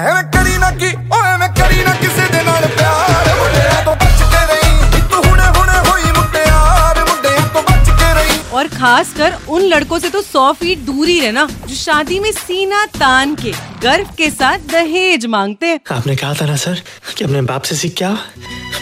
ਐਵੇਂ ਕਰੀ ਨਾ ਕੀ ਓ ਐਵੇਂ ਕਰੀ ਨਾ ਕਿਸੇ ਦੇ ਨਾਲ ਪਿਆਰ ਮੁੰਡਿਆਂ ਤੋਂ ਬਚ ਕੇ ਰਹੀ ਤੂੰ ਹੁਣੇ ਹੁਣੇ ਹੋਈ ਮੁੰਡਿਆਰ ਮੁੰਡਿਆਂ ਤੋਂ ਬਚ ਕੇ ਰਹੀ और खासकर उन लड़कों से तो सौ फीट दूर ही रहना जो शादी में सीना तान के गर्व के साथ दहेज मांगते हैं आपने कहा था ना सर कि अपने बाप से सीख क्या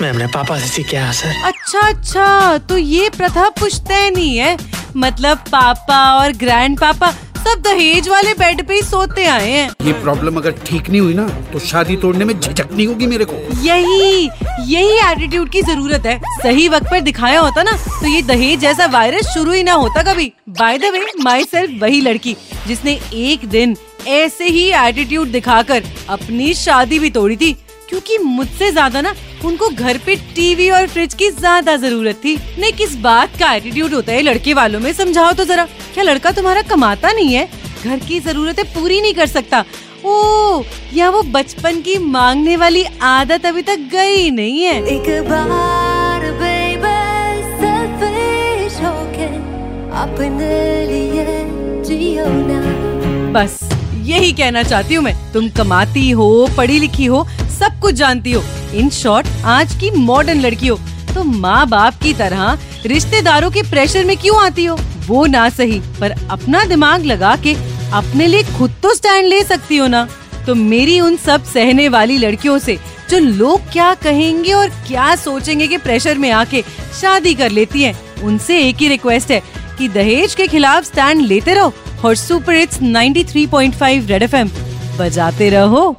मैं अपने पापा से सीख क्या सर अच्छा अच्छा तो ये प्रथा पुश्तैनी है मतलब पापा और ग्रैंड पापा सब दहेज वाले बेड पे ही सोते आए हैं। ये प्रॉब्लम अगर ठीक नहीं हुई ना तो शादी तोड़ने में झिझक नहीं होगी मेरे को। यही यही एटीट्यूड की ज़रूरत है। सही वक्त पर दिखाया होता ना तो ये दहेज जैसा वायरस शुरू ही ना होता कभी। By the way myself वही लड़की जिसने एक दिन ऐसे ही एटीट्यूड दिखाकर अपनी शादी भी तोड़ी थी। क्योंकि मुझसे ज़्यादा ना उनको घर पे टीवी और फ्रिज की ज़्यादा ज़रूरत थी। नहीं किस बात का एटीट्यूड होता है? लड़के वालों में समझाओ तो जरा। क्या लड़का तुम्हारा कमाता नहीं है? घर की जरूरतें पूरी नहीं कर सकता। ओ या वो बचपन की मांगने वाली आदत अभी तक गई नहीं है? एक बार बेबी selfish होके अपने लिए जियो ना। बस यही कहना चाहती हूँ मैं। तुम कमाती हो पढ़ी लिखी हो सब कुछ जानती हो। इन शॉर्ट आज की मॉडर्न लड़की हो तो माँ बाप की तरह रिश्तेदारों के प्रेशर में क्यों आती हो? वो ना सही, पर अपना दिमाग लगा के अपने लिए खुद तो स्टैंड ले सकती हो ना। तो मेरी उन सब सहने वाली लड़कियों से, जो लोग क्या कहेंगे और क्या सोचेंगे कि प्रेशर में आके शादी कर लेती हैं, उनसे एक ही रिक्वेस्ट है कि दहेज के खिलाफ स्टैंड लेते रहो और सुपर हिट्स 93.5 रेड एफएम बजाते रहो।